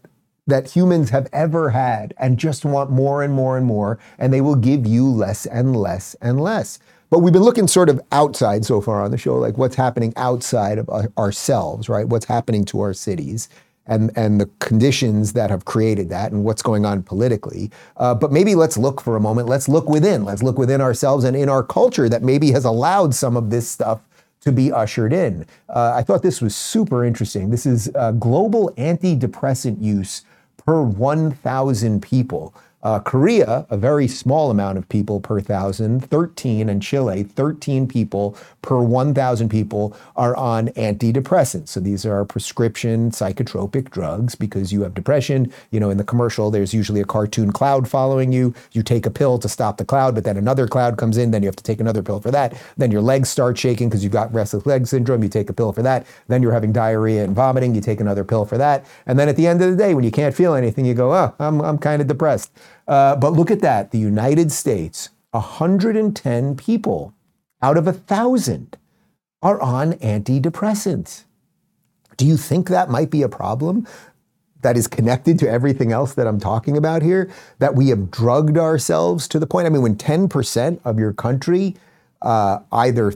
that humans have ever had and just want more and more and more, and they will give you less and less and less. But we've been looking sort of outside so far on the show, like what's happening outside of ourselves, right? What's happening to our cities and, and the conditions that have created that and what's going on politically. Uh, but maybe let's look for a moment. Let's look within. Let's look within ourselves and in our culture that maybe has allowed some of this stuff to be ushered in. Uh, I thought this was super interesting. This is uh, global antidepressant use per 1,000 people. Uh, Korea, a very small amount of people per thousand, 13, and Chile, 13 people per 1,000 people are on antidepressants. So these are prescription psychotropic drugs because you have depression. You know, in the commercial, there's usually a cartoon cloud following you. You take a pill to stop the cloud, but then another cloud comes in, then you have to take another pill for that. Then your legs start shaking because you've got restless leg syndrome. You take a pill for that. Then you're having diarrhea and vomiting. You take another pill for that. And then at the end of the day, when you can't feel anything, you go, oh, I'm, I'm kind of depressed. Uh, but look at that the United States, 110 people out of a thousand are on antidepressants. Do you think that might be a problem? That is connected to everything else that I'm talking about here, that we have drugged ourselves to the point. I mean, when 10% of your country uh, either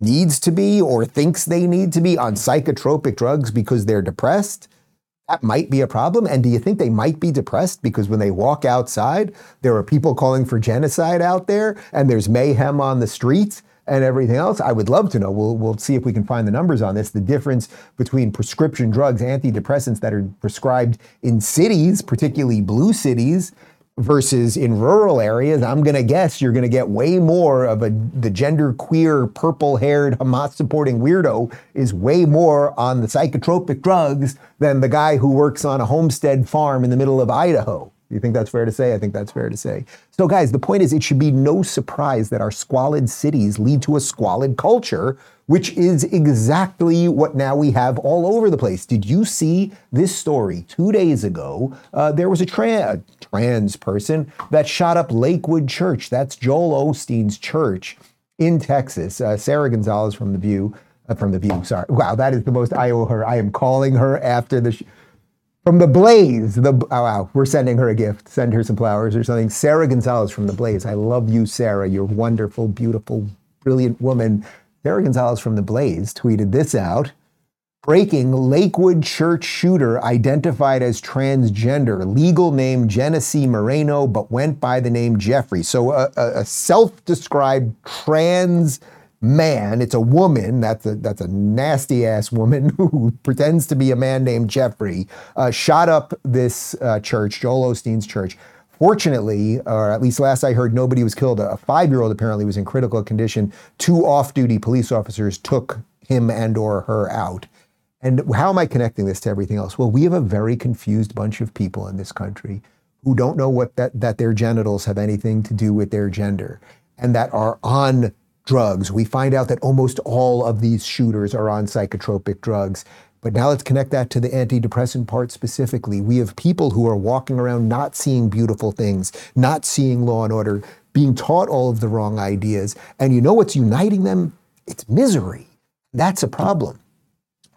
needs to be or thinks they need to be on psychotropic drugs because they're depressed, that might be a problem. And do you think they might be depressed because when they walk outside, there are people calling for genocide out there and there's mayhem on the streets? and everything else. I would love to know. We'll, we'll see if we can find the numbers on this. The difference between prescription drugs, antidepressants that are prescribed in cities, particularly blue cities, versus in rural areas, I'm going to guess you're going to get way more of a the gender queer purple haired Hamas supporting weirdo is way more on the psychotropic drugs than the guy who works on a homestead farm in the middle of Idaho. You think that's fair to say? I think that's fair to say. So, guys, the point is, it should be no surprise that our squalid cities lead to a squalid culture, which is exactly what now we have all over the place. Did you see this story two days ago? Uh, there was a, tra- a trans person that shot up Lakewood Church. That's Joel Osteen's church in Texas. Uh, Sara Gonzales from The View. Uh, from The View, sorry. Wow, that is the most I owe her. I am calling her after the. Sh- from the Blaze. The oh wow, we're sending her a gift. Send her some flowers or something. Sara Gonzales from the Blaze. I love you, Sara. You're wonderful, beautiful, brilliant woman. Sara Gonzales from the Blaze tweeted this out. Breaking Lakewood church shooter identified as transgender, legal name Genesse Moreno, but went by the name Jeffrey. So a, a self described trans man. It's a woman. That's a that's a nasty ass woman who pretends to be a man named Jeffrey. Uh, shot up this uh, church, Joel Osteen's church. Fortunately, or at least last I heard, nobody was killed. A five year old apparently was in critical condition. Two off duty police officers took him and or her out. And how am I connecting this to everything else? Well, we have a very confused bunch of people in this country who don't know what that, that their genitals have anything to do with their gender and that are on drugs. We find out that almost all of these shooters are on psychotropic drugs. But now let's connect that to the antidepressant part specifically. We have people who are walking around not seeing beautiful things, not seeing law and order, being taught all of the wrong ideas. And you know what's uniting them? It's misery. That's a problem.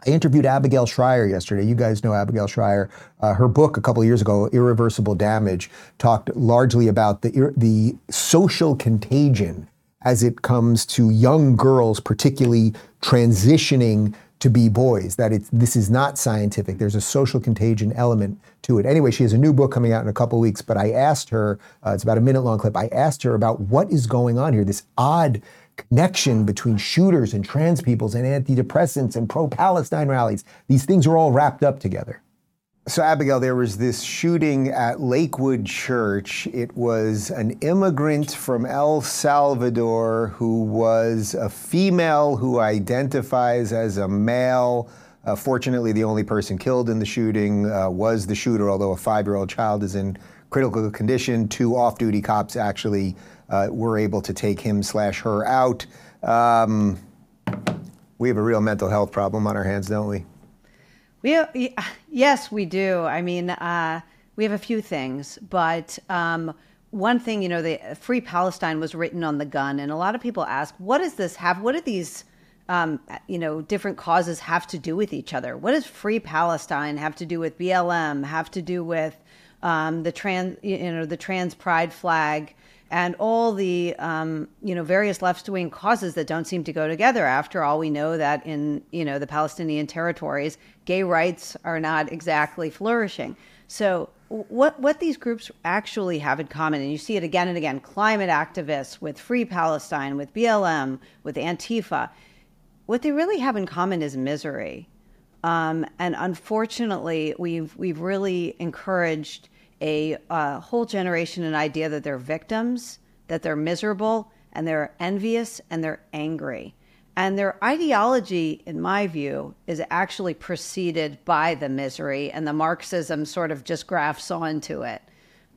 I interviewed Abigail Shrier yesterday. You guys know Abigail Shrier. Uh, her book a couple years ago, Irreversible Damage, talked largely about the, the social contagion as it comes to young girls, particularly transitioning to be boys, that it's, this is not scientific. There's a social contagion element to it. Anyway, she has a new book coming out in a couple weeks, but I asked her, uh, it's about a minute long clip, I asked her about what is going on here, this odd connection between shooters and trans peoples and antidepressants and pro Palestine rallies. These things are all wrapped up together. So, Abigail, there was this shooting at Lakewood Church. It was an immigrant from El Salvador who was a female who identifies as a male. Uh, fortunately, the only person killed in the shooting uh, was the shooter, although a five year old child is in critical condition. Two off-duty cops actually uh, were able to take him slash her out. Um, we have a real mental health problem on our hands, don't we? We yes, we do. I mean, uh, we have a few things, but um, one thing, you know, the Free Palestine was written on the gun, and a lot of people ask, what does this have? What do these, um, you know, different causes have to do with each other? What does Free Palestine have to do with BLM? Have to do with um, the trans, you know, the trans pride flag? and all the um, you know various left-wing causes that don't seem to go together. After all, we know that in you know the Palestinian territories, gay rights are not exactly flourishing. So what what these groups actually have in common, and you see it again and again: climate activists with Free Palestine, with BLM, with Antifa. What they really have in common is misery, um, and unfortunately, we've we've really encouraged a whole generation an idea that they're victims, that they're miserable, and they're envious and they're angry. And their ideology, in my view, is actually preceded by the misery, and the Marxism sort of just grafts onto it.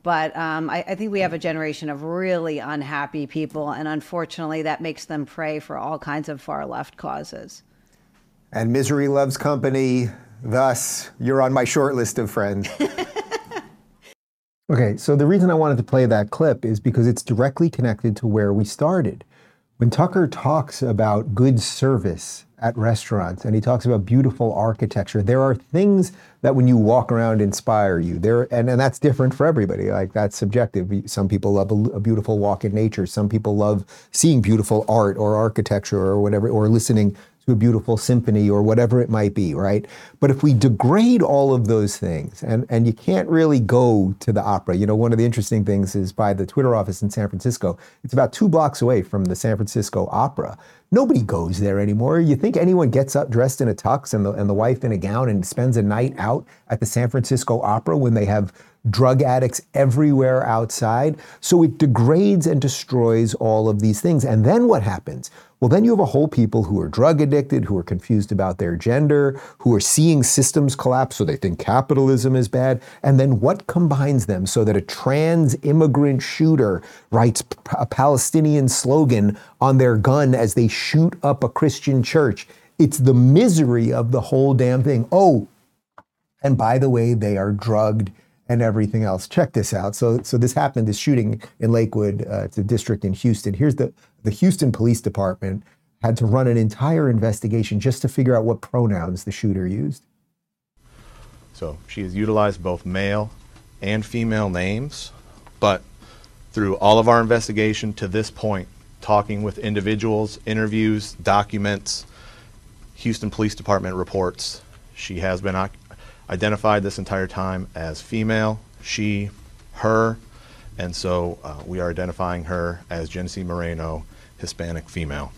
But um, I, I, think we have a generation of really unhappy people, and unfortunately, that makes them prey for all kinds of far left causes. And misery loves company. Thus, you're on my short list of friends. Okay, so the reason I wanted to play that clip is because it's directly connected to where we started. When Tucker talks about good service at restaurants and he talks about beautiful architecture, there are things that when you walk around inspire you. There and, and that's different for everybody. Like that's subjective. Some people love a, a beautiful walk in nature. Some people love seeing beautiful art or architecture or whatever, or listening a beautiful symphony or whatever it might be, right? But if we degrade all of those things, and, and you can't really go to the opera, you know, one of the interesting things is by the Twitter office in San Francisco, it's about two blocks away from the San Francisco Opera. Nobody goes there anymore. You think anyone gets up dressed in a tux and the, and the wife in a gown and spends a night out at the San Francisco Opera when they have drug addicts everywhere outside? So it degrades and destroys all of these things. And then what happens? Well, then you have a whole people who are drug addicted, who are confused about their gender, who are seeing systems collapse, so they think capitalism is bad. And then what combines them so that a trans immigrant shooter writes a Palestinian slogan on their gun as they shoot up a Christian church? It's the misery of the whole damn thing. Oh, and by the way, they are drugged and everything else. Check this out. So, so this happened. This shooting in Lakewood, uh, it's a district in Houston. Here's the the Houston Police Department had to run an entire investigation just to figure out what pronouns the shooter used. So she has utilized both male and female names, but through all of our investigation to this point, talking with individuals, interviews, documents, Houston Police Department reports, she has been identified this entire time as female, she, her, and so uh, we are identifying her as Genesse Moreno, Hispanic female.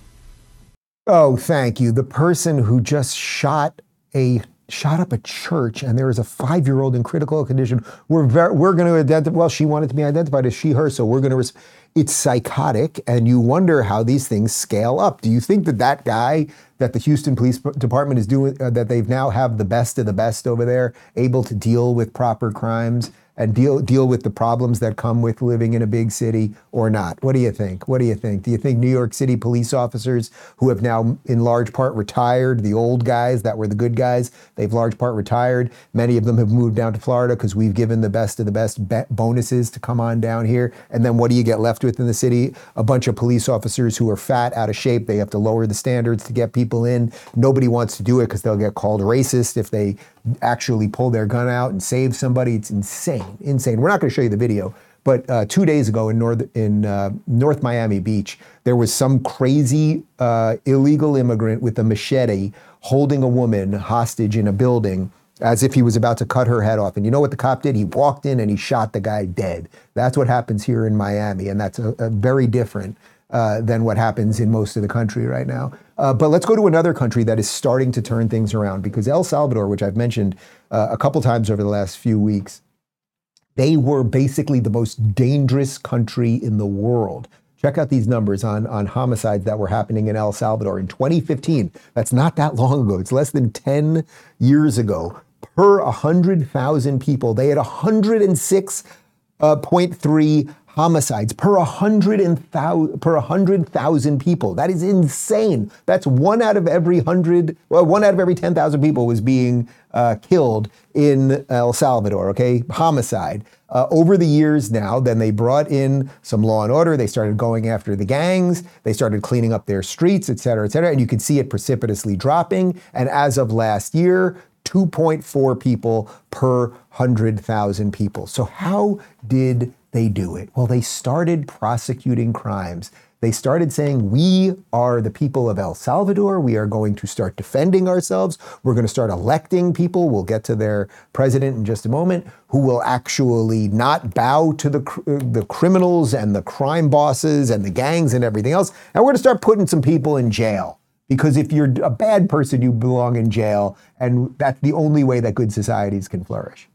Oh, thank you. The person who just shot a shot up a church and there is a five-year-old in critical condition. We're very, we're going to identify. Well, she wanted to be identified as she her, so we're going to. Res- it's psychotic, and you wonder how these things scale up. Do you think that that guy that the Houston Police Department is doing, uh, that they've now have the best of the best over there, able to deal with proper crimes? And deal deal with the problems that come with living in a big city or not? What do you think? What do you think? Do you think New York City police officers who have now in large part retired, the old guys that were the good guys, they've large part retired. Many of them have moved down to Florida because we've given the best of the best bonuses to come on down here. And then what do you get left with in the city? A bunch of police officers who are fat, out of shape. They have to lower the standards to get people in. Nobody wants to do it because they'll get called racist if they actually pull their gun out and save somebody. It's insane, insane. We're not going to show you the video, but uh, two days ago in North in uh, North Miami Beach, there was some crazy uh, illegal immigrant with a machete holding a woman hostage in a building as if he was about to cut her head off. And you know what the cop did? He walked in and he shot the guy dead. That's what happens here in Miami, and that's a, a very different uh, than what happens in most of the country right now. Uh, but let's go to another country that is starting to turn things around because El Salvador, which I've mentioned uh, a couple times over the last few weeks, they were basically the most dangerous country in the world. Check out these numbers on, on homicides that were happening in El Salvador in 2015. That's not that long ago. It's less than 10 years ago. Per 100,000 people, they had 106.3 uh, 0.3 homicides per 100,000 per 100,000 people. That is insane. That's one out of every 100 well, one out of every 10,000 people was being uh, killed in El Salvador, okay? Homicide. Uh, over the years now, then they brought in some law and order. They started going after the gangs. They started cleaning up their streets, et cetera, et cetera. And you could see it precipitously dropping. And as of last year, 2.4 people per 100,000 people. So, how did they do it? Well, they started prosecuting crimes. They started saying, We are the people of El Salvador. We are going to start defending ourselves. We're going to start electing people. We'll get to their president in just a moment, who will actually not bow to the, the criminals and the crime bosses and the gangs and everything else. And we're going to start putting some people in jail. Because if you're a bad person, you belong in jail. And that's the only way that good societies can flourish.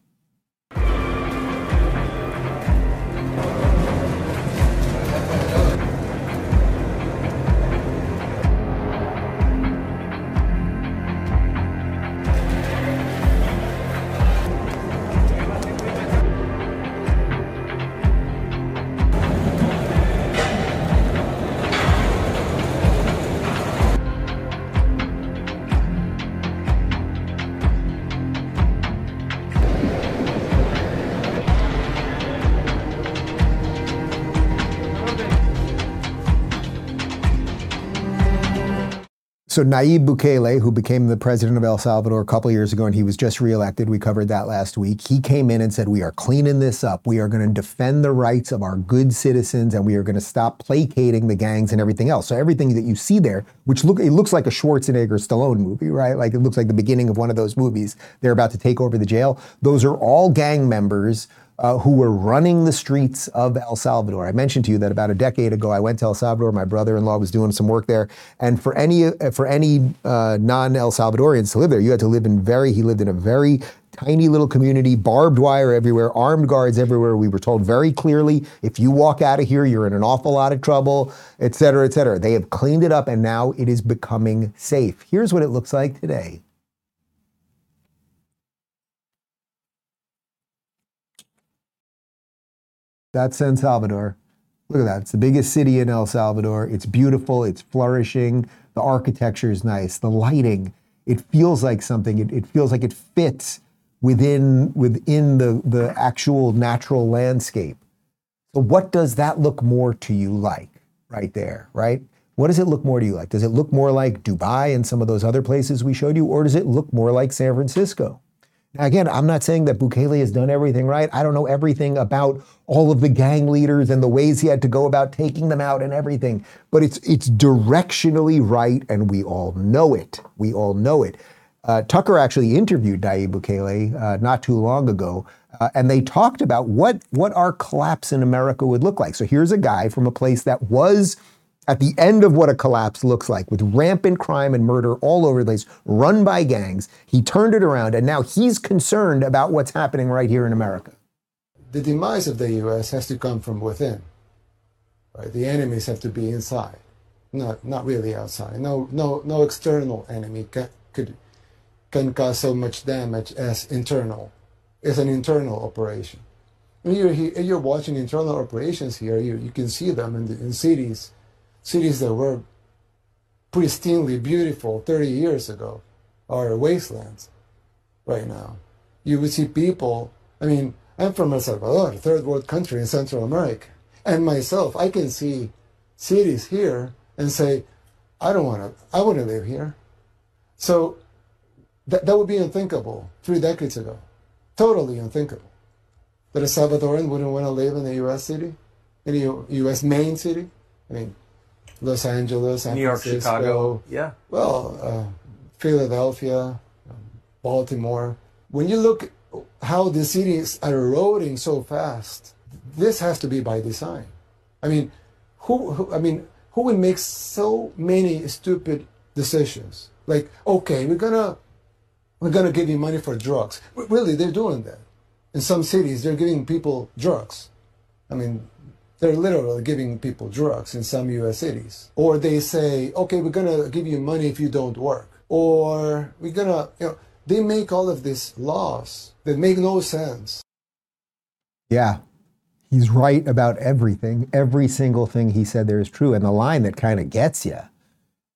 So Nayib Bukele, who became the president of El Salvador a couple years ago, and he was just reelected, we covered that last week. He came in and said, "We are cleaning this up. We are going to defend the rights of our good citizens, and we are going to stop placating the gangs and everything else." So everything that you see there, which look it looks like a Schwarzenegger Stallone movie, right? Like it looks like the beginning of one of those movies. They're about to take over the jail. Those are all gang members uh, who were running the streets of El Salvador. I mentioned to you that about a decade ago, I went to El Salvador. My brother-in-law was doing some work there, and for any uh, for any uh, non-El Salvadorians to live there, you had to live in very. He lived in a very tiny little community, barbed wire everywhere, armed guards everywhere. We were told very clearly, if you walk out of here, you're in an awful lot of trouble, et cetera, et cetera. They have cleaned it up, and now it is becoming safe. Here's what it looks like today. That's San Salvador. Look at that. It's the biggest city in El Salvador. It's beautiful. It's flourishing. The architecture is nice. The lighting, it feels like something. It, it feels like it fits within, within the, the actual natural landscape. So, what does that look more to you like right there, right? What does it look more to you like? Does it look more like Dubai and some of those other places we showed you, or does it look more like San Francisco? Now, again, I'm not saying that Bukele has done everything right. I don't know everything about all of the gang leaders and the ways he had to go about taking them out and everything, but it's it's directionally right, and we all know it. We all know it. Uh, Tucker actually interviewed Nayib Bukele uh, not too long ago, uh, and they talked about what what our collapse in America would look like. So here's a guy from a place that was at the end of what a collapse looks like, with rampant crime and murder all over the place, run by gangs. He turned it around, and now he's concerned about what's happening right here in America. The demise of the U.S. has to come from within. Right? The enemies have to be inside, not not really outside. No no no external enemy can, could can cause so much damage as internal. It's an internal operation. When you're you're watching internal operations here, you, you can see them in, the, in cities cities that were pristinely beautiful 30 years ago are wastelands right now. You would see people, I mean, I'm from El Salvador, third world country in Central America. And myself, I can see cities here and say, I don't want to, I want to live here. So that, that would be unthinkable three decades ago. Totally unthinkable. That a Salvadoran wouldn't want to live in a U.S. city, in a U.S. main city. I mean, Los Angeles, San New York, Francisco, Chicago. Yeah. Well, uh, Philadelphia, um, Baltimore. When you look how the cities are eroding so fast, this has to be by design. I mean, who, who I mean, who would make so many stupid decisions? Like, okay, we're gonna we're gonna give you money for drugs. Really, they're doing that. In some cities, they're giving people drugs. I mean, they're literally giving people drugs in some US cities. Or they say, okay, we're going to give you money if you don't work. Or we're going to, you know, they make all of these laws that make no sense. Yeah. he's right about everything. Every single thing he said there is true. And the line that kind of gets you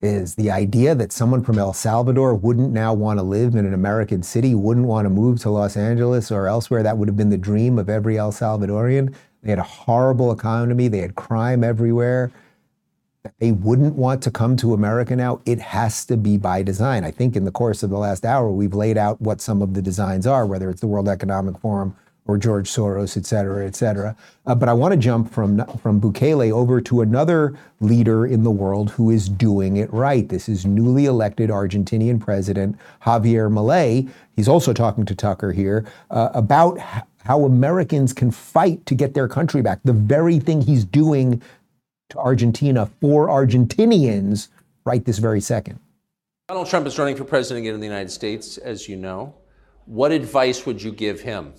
is the idea that someone from El Salvador wouldn't now want to live in an American city, wouldn't want to move to Los Angeles or elsewhere. That would have been the dream of every El Salvadorian. They had a horrible economy, they had crime everywhere. They wouldn't want to come to America now. It has to be by design. I think in the course of the last hour, we've laid out what some of the designs are, whether it's the World Economic Forum or George Soros, et cetera, et cetera. Uh, but I want to jump from, from Bukele over to another leader in the world who is doing it right. This is newly elected Argentinian president Javier Milei. He's also talking to Tucker here uh, about how Americans can fight to get their country back. The very thing he's doing to Argentina for Argentinians right this very second. Donald Trump is running for president again in the United States, as you know. What advice would you give him?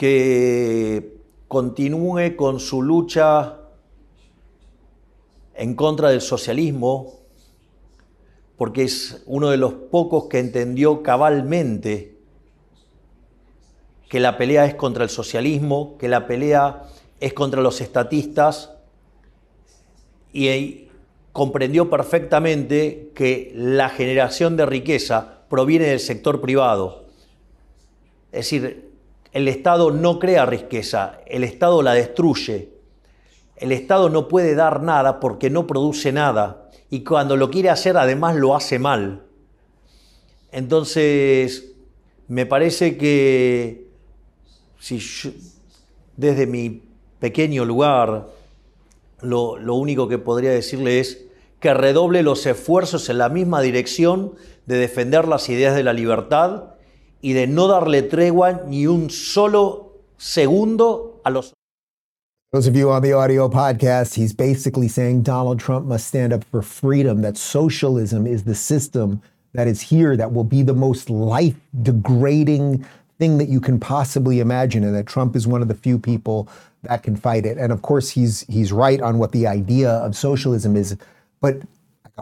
que continúe con su lucha en contra del socialismo, porque es uno de los pocos que entendió cabalmente que la pelea es contra el socialismo, que la pelea es contra los estatistas, y comprendió perfectamente que la generación de riqueza proviene del sector privado. Es decir, el Estado no crea riqueza, el Estado la destruye. El Estado no puede dar nada porque no produce nada y cuando lo quiere hacer además lo hace mal. Entonces, me parece que desde mi pequeño lugar, lo, lo único que podría decirle es que redoble los esfuerzos en la misma dirección de defender las ideas de la libertad y de no darle tregua ni un solo segundo a los Those of you on the audio podcast, he's basically saying Donald Trump must stand up for freedom, that socialism is the system that is here that will be the most life degrading thing that you can possibly imagine, and that Trump is one of the few people that can fight it. And of course, he's he's right on what the idea of socialism is. But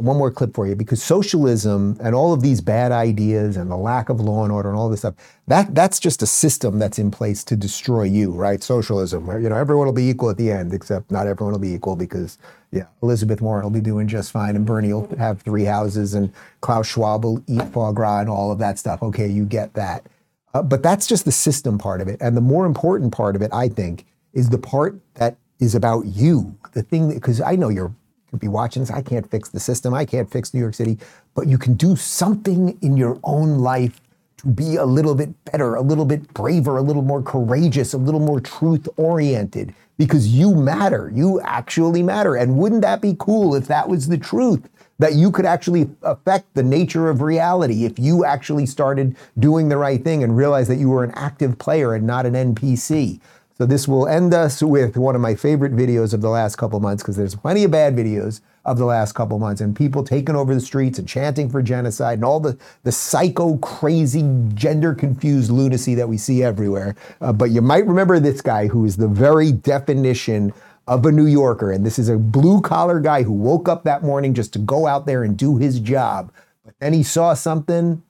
one more clip for you because socialism and all of these bad ideas and the lack of law and order and all this stuff, that that's just a system that's in place to destroy you, right? Socialism, where you know everyone will be equal at the end, except not everyone will be equal because yeah, Elizabeth Warren will be doing just fine and Bernie will have three houses and Klaus Schwab will eat foie gras and all of that stuff. Okay, you get that. Uh, but that's just the system part of it. And the more important part of it, I think, is the part that is about you. The thing because I know you're could be watching this. I can't fix the system. I can't fix New York City, but you can do something in your own life to be a little bit better, a little bit braver, a little more courageous, a little more truth oriented because you matter. You actually matter. And wouldn't that be cool if that was the truth? That you could actually affect the nature of reality if you actually started doing the right thing and realized that you were an active player and not an NPC. So this will end us with one of my favorite videos of the last couple months because there's plenty of bad videos of the last couple months and people taking over the streets and chanting for genocide and all the, the psycho, crazy, gender confused lunacy that we see everywhere. Uh, but you might remember this guy who is the very definition of a New Yorker. And this is a blue collar guy who woke up that morning just to go out there and do his job. But then he saw something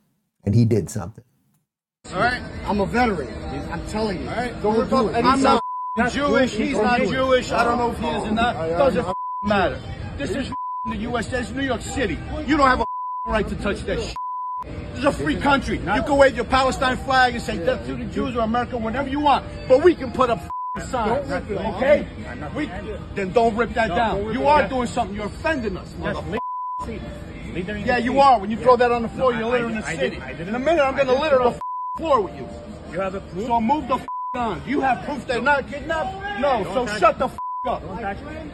and he did something. All right, I'm a veteran. I'm telling you. All right, Don't do it. I'm not Jewish. He's not. Jewish. I don't know if he is or not. Doesn't matter. This is the U.S. This is New York City. You don't have a right to touch that shit. This is a free country. You can wave your Palestine flag and say death to the Jews or America whenever you want, but we can put up signs. Don't rip it. Okay? We, then don't rip that down. You are doing something. You're offending us. Yeah, you are. When you throw that on the floor, you're littering the city. In a minute, I'm going to litter the floor with you. You have a proof? So move the on. You have proof they're not kidnapped? No. Don't So touch shut me. the up. Don't touch me.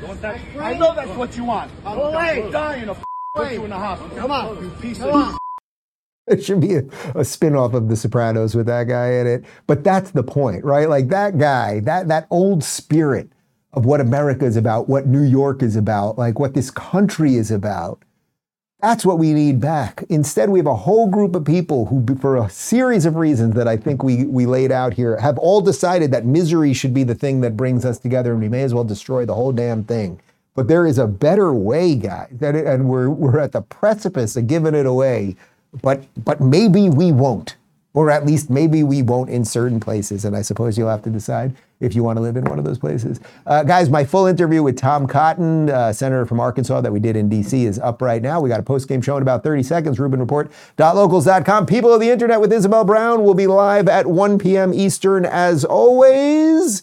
Don't touch me. I know that's what you want. I'm Go away. dying to put you in the hospital. Come on. you piece Come of on. It should be a, a spin-off of The Sopranos with that guy in it. But that's the point, right? Like that guy, that that old spirit of what America is about, what New York is about, like what this country is about. That's what we need back. Instead, we have a whole group of people who, for a series of reasons that I think we, we laid out here, have all decided that misery should be the thing that brings us together and we may as well destroy the whole damn thing. But there is a better way, guys, and we're, we're at the precipice of giving it away. But, but maybe we won't. Or at least maybe we won't in certain places. And I suppose you'll have to decide if you want to live in one of those places. Uh, guys, my full interview with Tom Cotton, uh, senator from Arkansas, that we did in D.C., is up right now. We got a post game show in about 30 seconds. RubinReport.locals.com. People of the internet with Isabel Brown will be live at 1 p.m. Eastern as always.